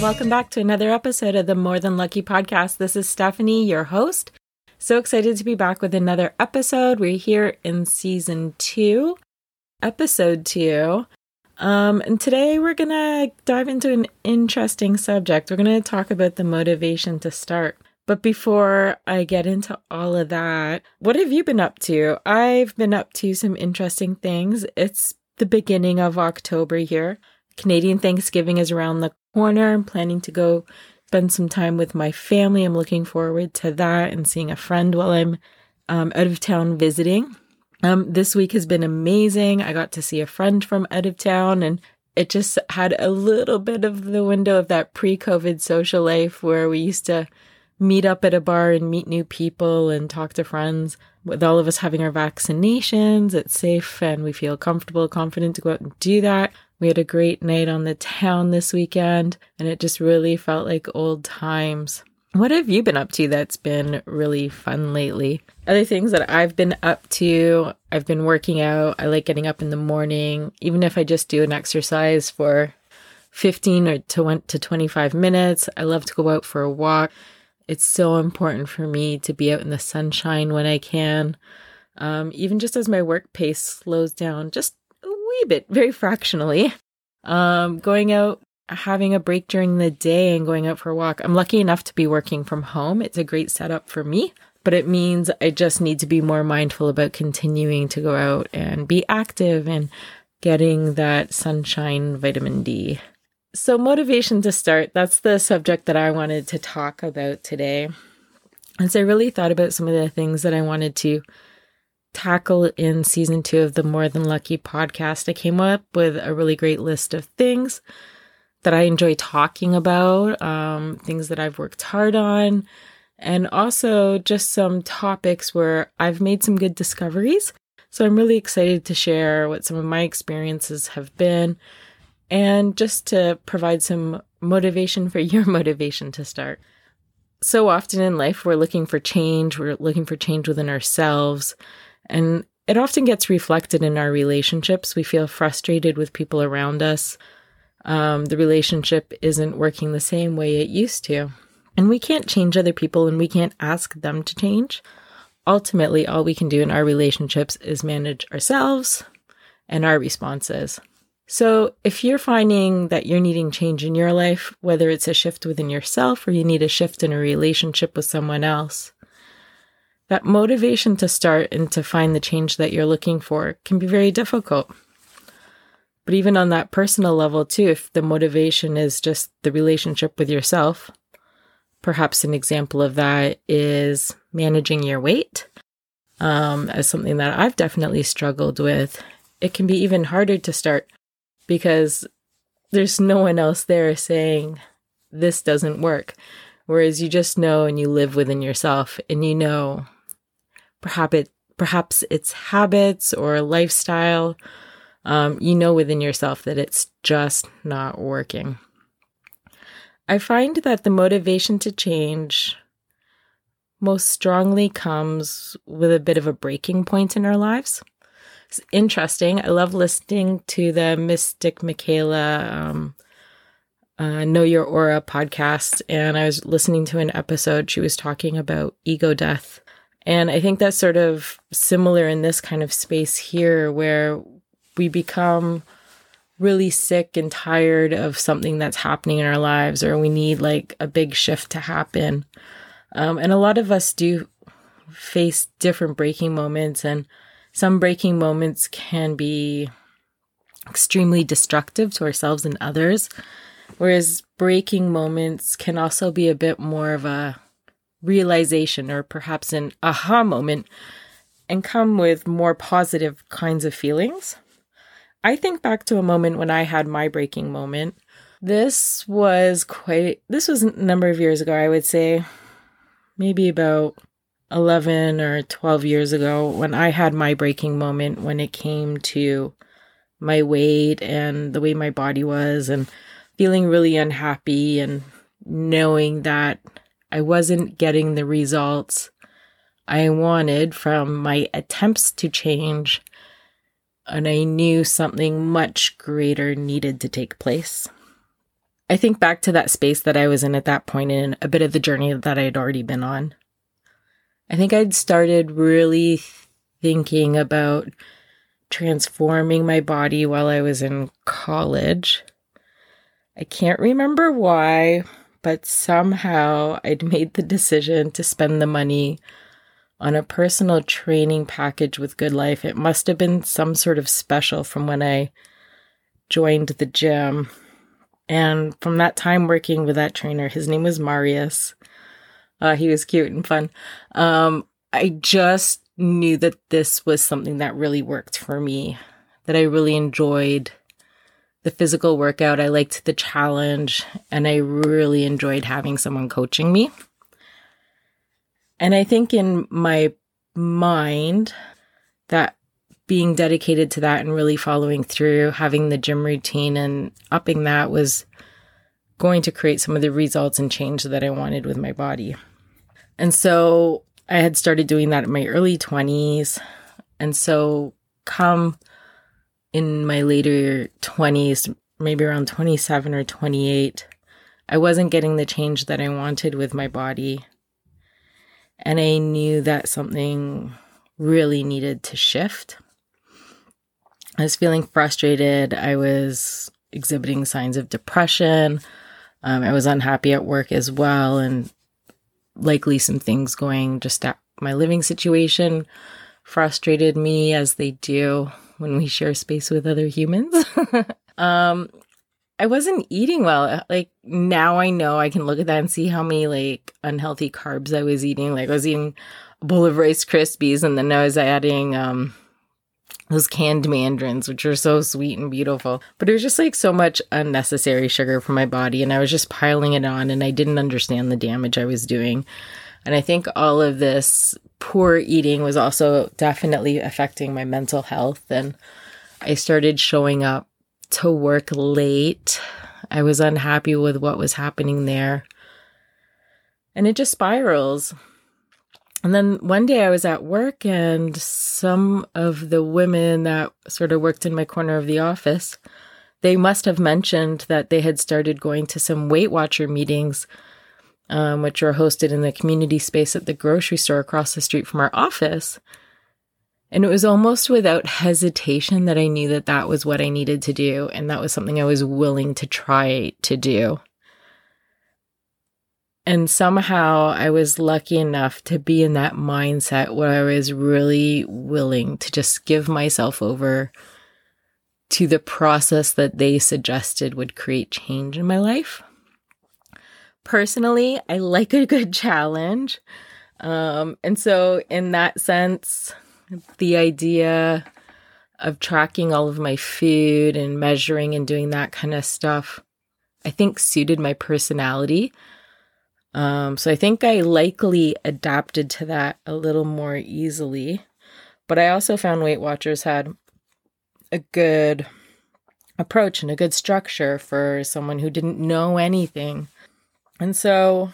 Welcome back to another episode of the More Than Lucky podcast. This is Stephanie, your host. So excited to be back with another episode. We're here in season two, episode two. Um, and today we're going to dive into an interesting subject. We're going to talk about the motivation to start. But before I get into all of that, what have you been up to? I've been up to some interesting things. It's the beginning of October here. Canadian Thanksgiving is around the corner. I'm planning to go spend some time with my family. I'm looking forward to that and seeing a friend while I'm um, out of town visiting. Um, this week has been amazing. I got to see a friend from out of town and it just had a little bit of the window of that pre COVID social life where we used to meet up at a bar and meet new people and talk to friends. With all of us having our vaccinations, it's safe and we feel comfortable, confident to go out and do that. We had a great night on the town this weekend and it just really felt like old times. What have you been up to that's been really fun lately? Other things that I've been up to, I've been working out. I like getting up in the morning, even if I just do an exercise for 15 or to, to 25 minutes. I love to go out for a walk. It's so important for me to be out in the sunshine when I can. Um, even just as my work pace slows down just wee bit, very fractionally. Um, going out having a break during the day and going out for a walk. I'm lucky enough to be working from home. It's a great setup for me, but it means I just need to be more mindful about continuing to go out and be active and getting that sunshine vitamin D. So, motivation to start, that's the subject that I wanted to talk about today. As I really thought about some of the things that I wanted to tackle in season two of the More Than Lucky podcast, I came up with a really great list of things that I enjoy talking about, um, things that I've worked hard on, and also just some topics where I've made some good discoveries. So I'm really excited to share what some of my experiences have been and just to provide some motivation for your motivation to start. So often in life, we're looking for change, we're looking for change within ourselves, and it often gets reflected in our relationships. We feel frustrated with people around us um, the relationship isn't working the same way it used to. And we can't change other people and we can't ask them to change. Ultimately, all we can do in our relationships is manage ourselves and our responses. So, if you're finding that you're needing change in your life, whether it's a shift within yourself or you need a shift in a relationship with someone else, that motivation to start and to find the change that you're looking for can be very difficult. But even on that personal level, too, if the motivation is just the relationship with yourself, perhaps an example of that is managing your weight. Um, as something that I've definitely struggled with, it can be even harder to start because there's no one else there saying this doesn't work. Whereas you just know and you live within yourself and you know perhaps it perhaps it's habits or lifestyle um, you know within yourself that it's just not working. I find that the motivation to change most strongly comes with a bit of a breaking point in our lives. It's interesting. I love listening to the Mystic Michaela um, uh, Know Your Aura podcast, and I was listening to an episode. She was talking about ego death. And I think that's sort of similar in this kind of space here, where we become really sick and tired of something that's happening in our lives or we need like a big shift to happen. Um, and a lot of us do face different breaking moments, and some breaking moments can be extremely destructive to ourselves and others, whereas breaking moments can also be a bit more of a realization or perhaps an aha moment and come with more positive kinds of feelings. I think back to a moment when I had my breaking moment. This was quite, this was a number of years ago, I would say, maybe about 11 or 12 years ago, when I had my breaking moment when it came to my weight and the way my body was, and feeling really unhappy and knowing that I wasn't getting the results I wanted from my attempts to change and I knew something much greater needed to take place. I think back to that space that I was in at that point and a bit of the journey that I had already been on. I think I'd started really thinking about transforming my body while I was in college. I can't remember why, but somehow I'd made the decision to spend the money on a personal training package with Good Life. It must have been some sort of special from when I joined the gym. And from that time working with that trainer, his name was Marius. Uh, he was cute and fun. Um, I just knew that this was something that really worked for me, that I really enjoyed the physical workout. I liked the challenge, and I really enjoyed having someone coaching me. And I think in my mind that being dedicated to that and really following through, having the gym routine and upping that was going to create some of the results and change that I wanted with my body. And so I had started doing that in my early 20s. And so, come in my later 20s, maybe around 27 or 28, I wasn't getting the change that I wanted with my body. And I knew that something really needed to shift. I was feeling frustrated. I was exhibiting signs of depression. Um, I was unhappy at work as well, and likely some things going just at my living situation frustrated me as they do when we share space with other humans. um, I wasn't eating well. Like now I know I can look at that and see how many like unhealthy carbs I was eating. Like I was eating a bowl of Rice Krispies and then I was adding um those canned mandarins, which are so sweet and beautiful. But it was just like so much unnecessary sugar for my body and I was just piling it on and I didn't understand the damage I was doing. And I think all of this poor eating was also definitely affecting my mental health and I started showing up to work late. I was unhappy with what was happening there. And it just spirals. And then one day I was at work, and some of the women that sort of worked in my corner of the office, they must have mentioned that they had started going to some Weight Watcher meetings, um, which were hosted in the community space at the grocery store across the street from our office. And it was almost without hesitation that I knew that that was what I needed to do. And that was something I was willing to try to do. And somehow I was lucky enough to be in that mindset where I was really willing to just give myself over to the process that they suggested would create change in my life. Personally, I like a good challenge. Um, and so, in that sense, the idea of tracking all of my food and measuring and doing that kind of stuff, I think suited my personality. Um, so I think I likely adapted to that a little more easily. But I also found Weight Watchers had a good approach and a good structure for someone who didn't know anything. And so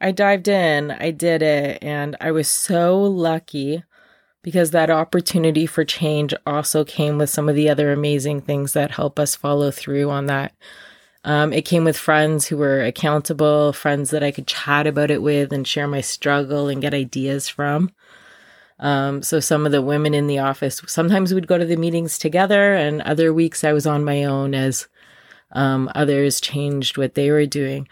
I dived in, I did it, and I was so lucky because that opportunity for change also came with some of the other amazing things that help us follow through on that. Um, it came with friends who were accountable, friends that I could chat about it with and share my struggle and get ideas from. Um, so some of the women in the office, sometimes we'd go to the meetings together, and other weeks I was on my own as um, others changed what they were doing.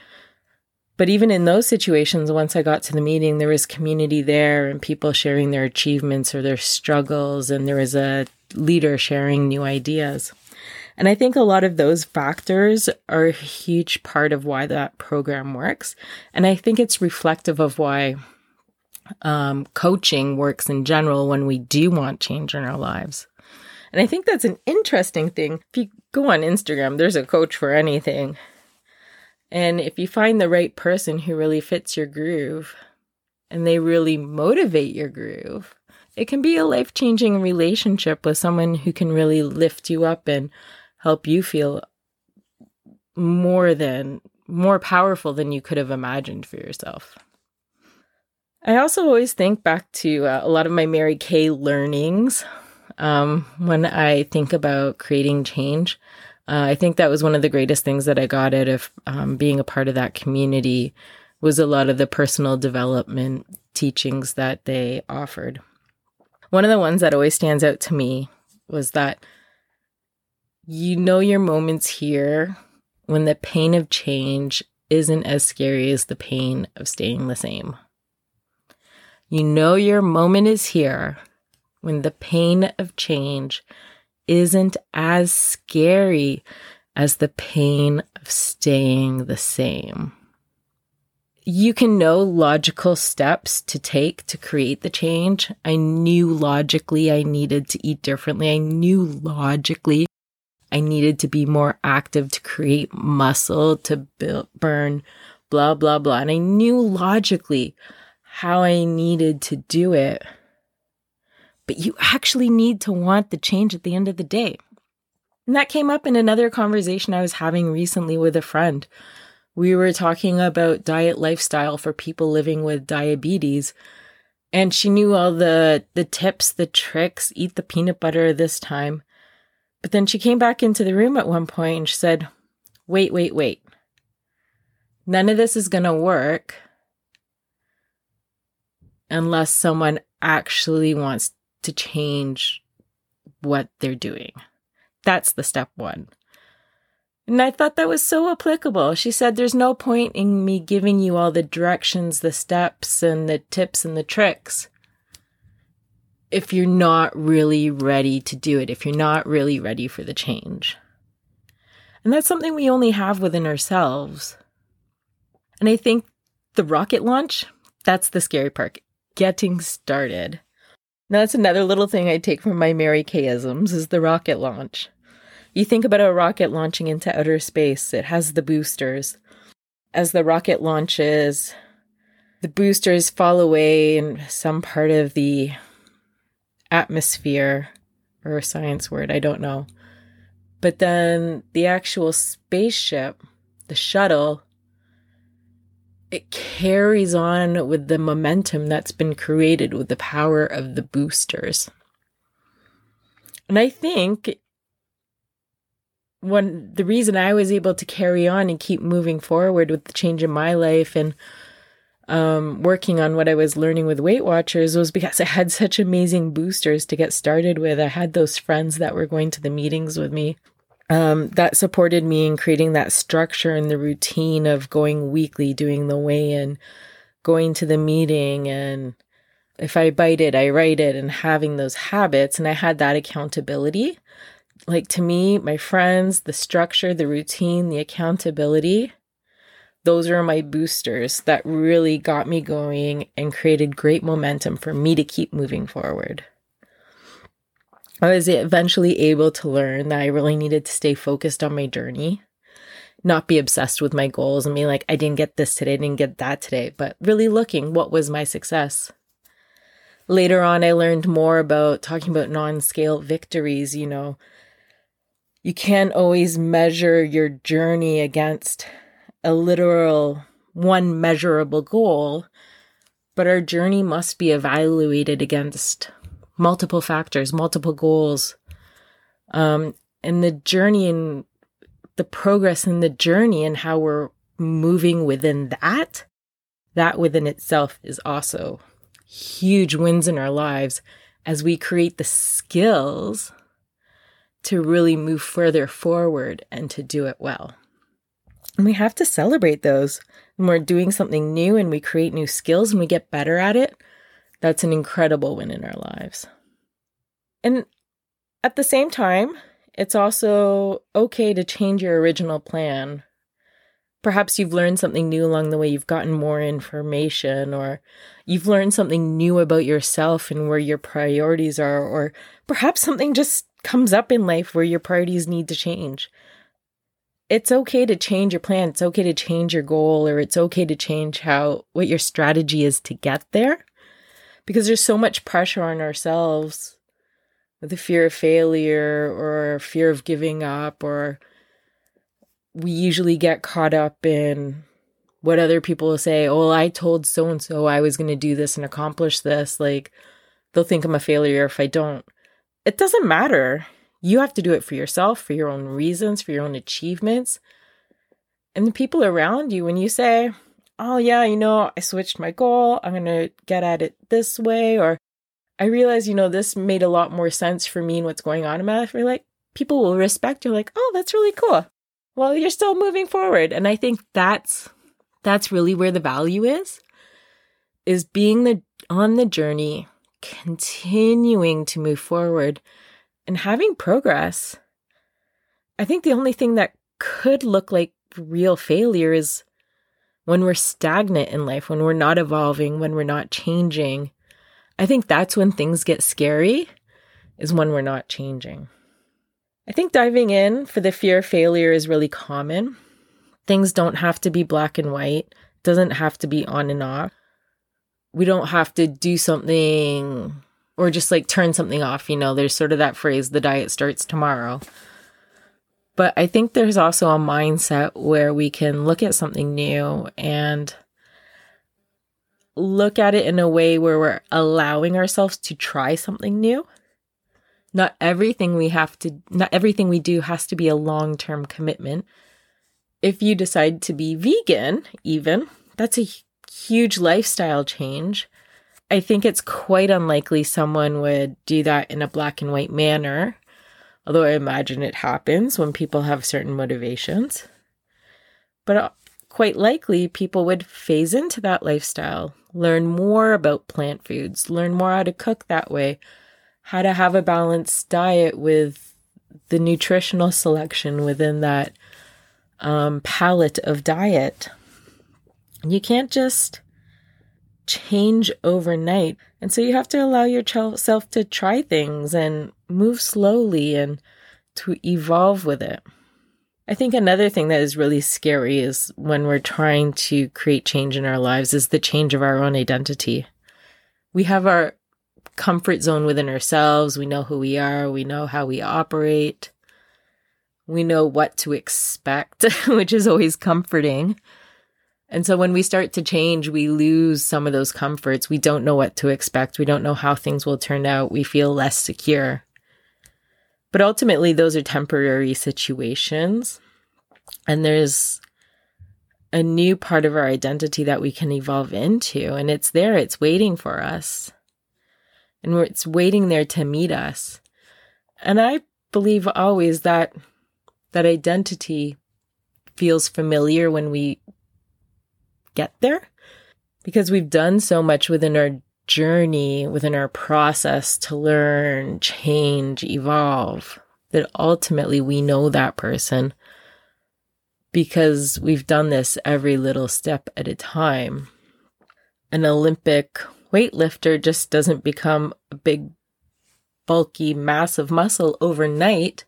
But even in those situations, once I got to the meeting, there was community there and people sharing their achievements or their struggles, and there was a leader sharing new ideas. And I think a lot of those factors are a huge part of why that program works. And I think it's reflective of why um, coaching works in general when we do want change in our lives. And I think that's an interesting thing. If you go on Instagram, there's a coach for anything. And if you find the right person who really fits your groove and they really motivate your groove, it can be a life changing relationship with someone who can really lift you up and help you feel more than more powerful than you could have imagined for yourself. I also always think back to uh, a lot of my Mary Kay learnings um, when I think about creating change. Uh, I think that was one of the greatest things that I got out of um, being a part of that community was a lot of the personal development teachings that they offered. One of the ones that always stands out to me was that you know your moments here when the pain of change isn't as scary as the pain of staying the same. You know your moment is here when the pain of change isn't as scary as the pain of staying the same. You can know logical steps to take to create the change. I knew logically I needed to eat differently. I knew logically I needed to be more active to create muscle, to build, burn, blah, blah, blah. And I knew logically how I needed to do it but you actually need to want the change at the end of the day. And that came up in another conversation I was having recently with a friend. We were talking about diet lifestyle for people living with diabetes. And she knew all the the tips, the tricks, eat the peanut butter this time. But then she came back into the room at one point and she said, "Wait, wait, wait. None of this is going to work unless someone actually wants to change what they're doing. That's the step one. And I thought that was so applicable. She said, There's no point in me giving you all the directions, the steps, and the tips and the tricks if you're not really ready to do it, if you're not really ready for the change. And that's something we only have within ourselves. And I think the rocket launch, that's the scary part getting started. Now, that's another little thing I take from my Mary Kayisms is the rocket launch. You think about a rocket launching into outer space, it has the boosters. As the rocket launches, the boosters fall away in some part of the atmosphere, or a science word, I don't know. But then the actual spaceship, the shuttle, it carries on with the momentum that's been created with the power of the boosters. And I think one the reason I was able to carry on and keep moving forward with the change in my life and um, working on what I was learning with Weight Watchers was because I had such amazing boosters to get started with. I had those friends that were going to the meetings with me um, that supported me in creating that structure and the routine of going weekly, doing the weigh in, going to the meeting. And if I bite it, I write it, and having those habits. And I had that accountability. Like to me, my friends, the structure, the routine, the accountability, those are my boosters that really got me going and created great momentum for me to keep moving forward. I was eventually able to learn that I really needed to stay focused on my journey, not be obsessed with my goals and be like, I didn't get this today, I didn't get that today, but really looking what was my success. Later on, I learned more about talking about non scale victories. You know, you can't always measure your journey against a literal one measurable goal, but our journey must be evaluated against multiple factors, multiple goals. Um, and the journey and the progress in the journey and how we're moving within that, that within itself is also huge wins in our lives as we create the skills to really move further forward and to do it well. And we have to celebrate those. When we're doing something new and we create new skills and we get better at it, that's an incredible win in our lives. And at the same time, it's also okay to change your original plan. Perhaps you've learned something new along the way, you've gotten more information, or you've learned something new about yourself and where your priorities are, or perhaps something just comes up in life where your priorities need to change. It's okay to change your plan, it's okay to change your goal, or it's okay to change how what your strategy is to get there because there's so much pressure on ourselves with the fear of failure or fear of giving up or we usually get caught up in what other people will say oh well, i told so and so i was going to do this and accomplish this like they'll think i'm a failure if i don't it doesn't matter You have to do it for yourself, for your own reasons, for your own achievements. And the people around you, when you say, oh, yeah, you know, I switched my goal, I'm going to get at it this way, or I realize, you know, this made a lot more sense for me and what's going on in my life. You're like, people will respect you, like, oh, that's really cool. Well, you're still moving forward. And I think that's that's really where the value is is being the on the journey, continuing to move forward and having progress. I think the only thing that could look like real failure is when we're stagnant in life, when we're not evolving, when we're not changing. I think that's when things get scary, is when we're not changing. I think diving in for the fear of failure is really common. Things don't have to be black and white, doesn't have to be on and off. We don't have to do something or just like turn something off. You know, there's sort of that phrase, the diet starts tomorrow. But I think there's also a mindset where we can look at something new and look at it in a way where we're allowing ourselves to try something new. Not everything we have to, not everything we do has to be a long term commitment. If you decide to be vegan, even, that's a huge lifestyle change. I think it's quite unlikely someone would do that in a black and white manner, although I imagine it happens when people have certain motivations. But uh, quite likely, people would phase into that lifestyle, learn more about plant foods, learn more how to cook that way, how to have a balanced diet with the nutritional selection within that um, palette of diet. You can't just change overnight. And so you have to allow yourself to try things and move slowly and to evolve with it. I think another thing that is really scary is when we're trying to create change in our lives is the change of our own identity. We have our comfort zone within ourselves. We know who we are. We know how we operate. We know what to expect, which is always comforting. And so when we start to change, we lose some of those comforts. We don't know what to expect. We don't know how things will turn out. We feel less secure. But ultimately, those are temporary situations. And there's a new part of our identity that we can evolve into. And it's there, it's waiting for us. And it's waiting there to meet us. And I believe always that that identity feels familiar when we get there because we've done so much within our journey, within our process to learn, change, evolve, that ultimately we know that person because we've done this every little step at a time. An Olympic weightlifter just doesn't become a big, bulky, mass of muscle overnight,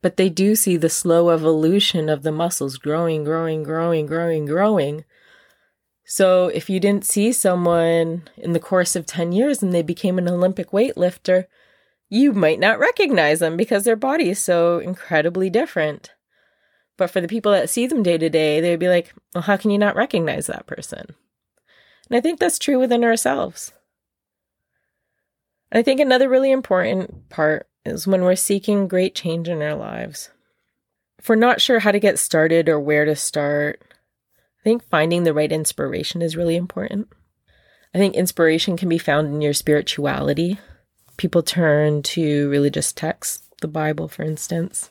but they do see the slow evolution of the muscles growing, growing, growing, growing, growing so if you didn't see someone in the course of 10 years and they became an Olympic weightlifter, you might not recognize them because their body is so incredibly different. But for the people that see them day to day, they'd be like, well, how can you not recognize that person? And I think that's true within ourselves. And I think another really important part is when we're seeking great change in our lives. If we're not sure how to get started or where to start, think finding the right inspiration is really important. I think inspiration can be found in your spirituality. People turn to religious texts, the Bible, for instance.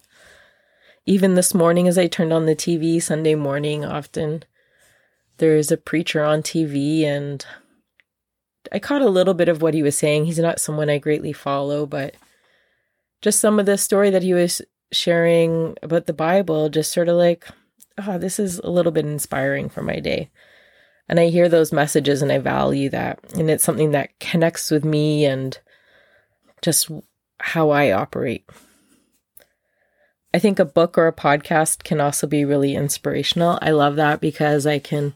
Even this morning, as I turned on the TV Sunday morning, often there's a preacher on TV, and I caught a little bit of what he was saying. He's not someone I greatly follow, but just some of the story that he was sharing about the Bible just sort of like oh, this is a little bit inspiring for my day. And I hear those messages and I value that. And it's something that connects with me and just how I operate. I think a book or a podcast can also be really inspirational. I love that because I can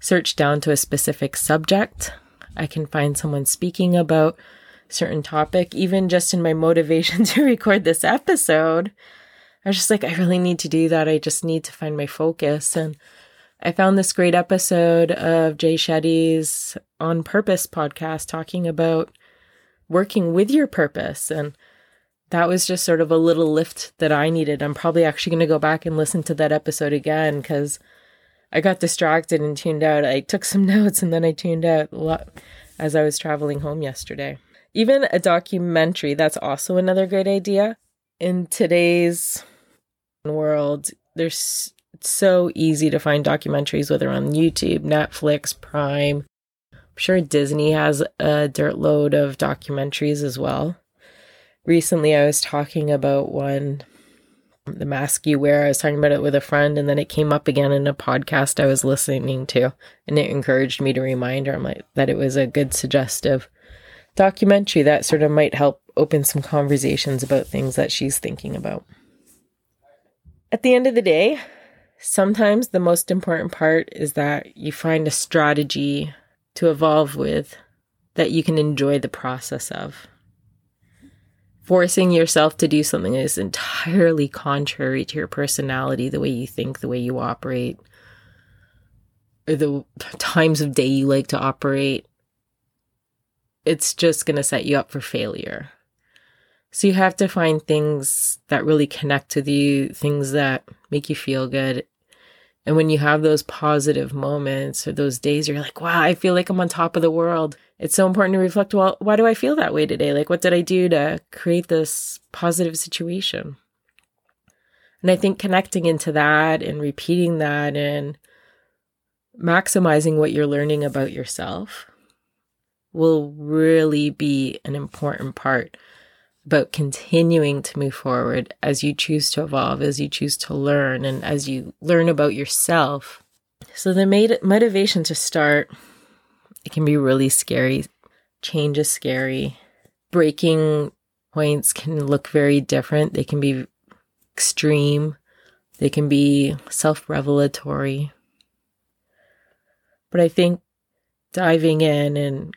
search down to a specific subject. I can find someone speaking about certain topic even just in my motivation to record this episode I was just like, I really need to do that. I just need to find my focus. And I found this great episode of Jay Shetty's On Purpose podcast talking about working with your purpose and that was just sort of a little lift that I needed. I'm probably actually going to go back and listen to that episode again because I got distracted and tuned out. I took some notes and then I tuned out a lot as I was traveling home yesterday. Even a documentary, that's also another great idea. In today's world, there's so easy to find documentaries, whether on YouTube, Netflix, Prime. I'm sure Disney has a dirt load of documentaries as well. Recently, I was talking about one, The Mask You Wear. I was talking about it with a friend, and then it came up again in a podcast I was listening to, and it encouraged me to remind her like, that it was a good suggestive documentary that sort of might help open some conversations about things that she's thinking about. At the end of the day, sometimes the most important part is that you find a strategy to evolve with that you can enjoy the process of. Forcing yourself to do something that is entirely contrary to your personality, the way you think, the way you operate, or the times of day you like to operate, it's just going to set you up for failure. So you have to find things that really connect with you, things that make you feel good. And when you have those positive moments or those days you're like, wow, I feel like I'm on top of the world. It's so important to reflect, well, why do I feel that way today? Like, what did I do to create this positive situation? And I think connecting into that and repeating that and maximizing what you're learning about yourself will really be an important part about continuing to move forward as you choose to evolve, as you choose to learn, and as you learn about yourself. So, the motivation to start, it can be really scary. Change is scary. Breaking points can look very different. They can be extreme, they can be self revelatory. But I think diving in and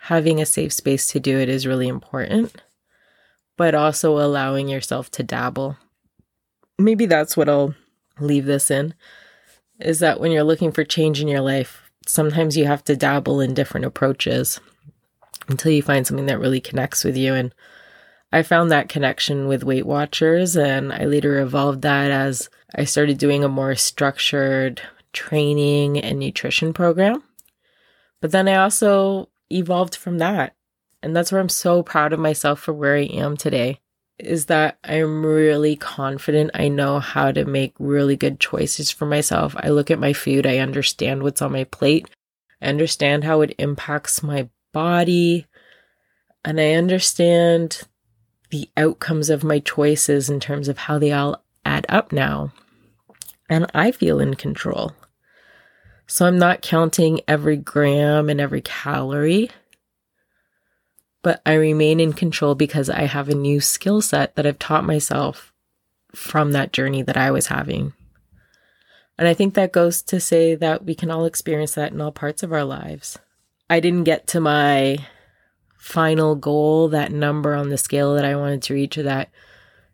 having a safe space to do it is really important but also allowing yourself to dabble. Maybe that's what I'll leave this in is that when you're looking for change in your life, sometimes you have to dabble in different approaches until you find something that really connects with you. And I found that connection with Weight Watchers, and I later evolved that as I started doing a more structured training and nutrition program. But then I also evolved from that and that's where I'm so proud of myself for where I am today is that I'm really confident. I know how to make really good choices for myself. I look at my food, I understand what's on my plate, I understand how it impacts my body, and I understand the outcomes of my choices in terms of how they all add up now. And I feel in control. So I'm not counting every gram and every calorie but I remain in control because I have a new skill set that I've taught myself from that journey that I was having. And I think that goes to say that we can all experience that in all parts of our lives. I didn't get to my final goal, that number on the scale that I wanted to reach, or that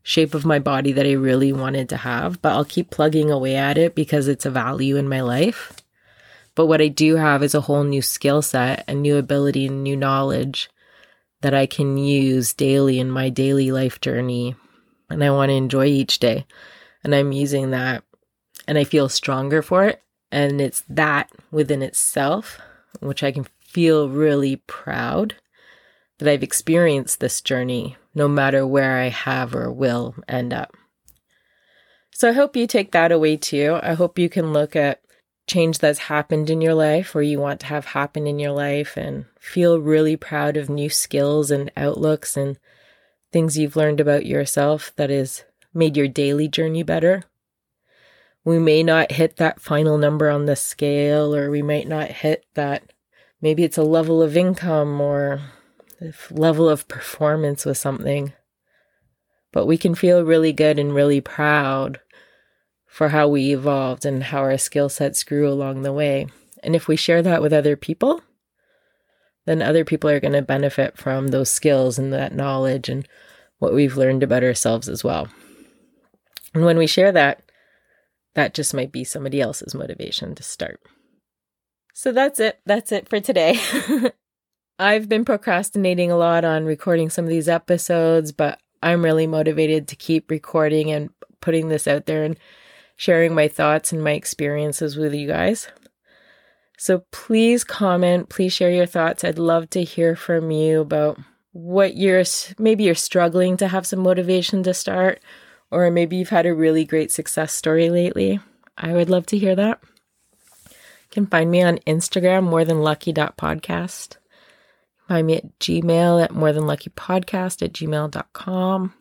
shape of my body that I really wanted to have, but I'll keep plugging away at it because it's a value in my life. But what I do have is a whole new skill set, a new ability, and new knowledge that I can use daily in my daily life journey. And I want to enjoy each day. And I'm using that and I feel stronger for it. And it's that within itself, which I can feel really proud that I've experienced this journey, no matter where I have or will end up. So I hope you take that away too. I hope you can look at change that's happened in your life or you want to have happen in your life and feel really proud of new skills and outlooks and things you've learned about yourself that has made your daily journey better. We may not hit that final number on the scale, or we might not hit that. Maybe it's a level of income or level of performance with something. But we can feel really good and really proud for how we evolved and how our skill sets grew along the way. And if we share that with other people, then other people are going to benefit from those skills and that knowledge and what we've learned about ourselves as well. And when we share that, that just might be somebody else's motivation to start. So that's it. That's it for today. I've been procrastinating a lot on recording some of these episodes, but I'm really motivated to keep recording and putting this out there and sharing my thoughts and my experiences with you guys. So please comment, please share your thoughts. I'd love to hear from you about what you're maybe you're struggling to have some motivation to start, or maybe you've had a really great success story lately. I would love to hear that. You can find me on Instagram, more than lucky.podcast. Find me at gmail at more than lucky podcast at gmail.com.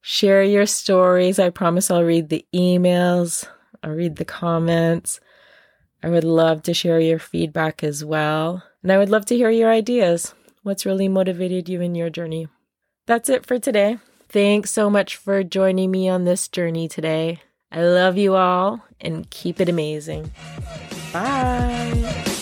Share your stories. I promise I'll read the emails, I'll read the comments. I would love to share your feedback as well. And I would love to hear your ideas. What's really motivated you in your journey? That's it for today. Thanks so much for joining me on this journey today. I love you all and keep it amazing. Bye.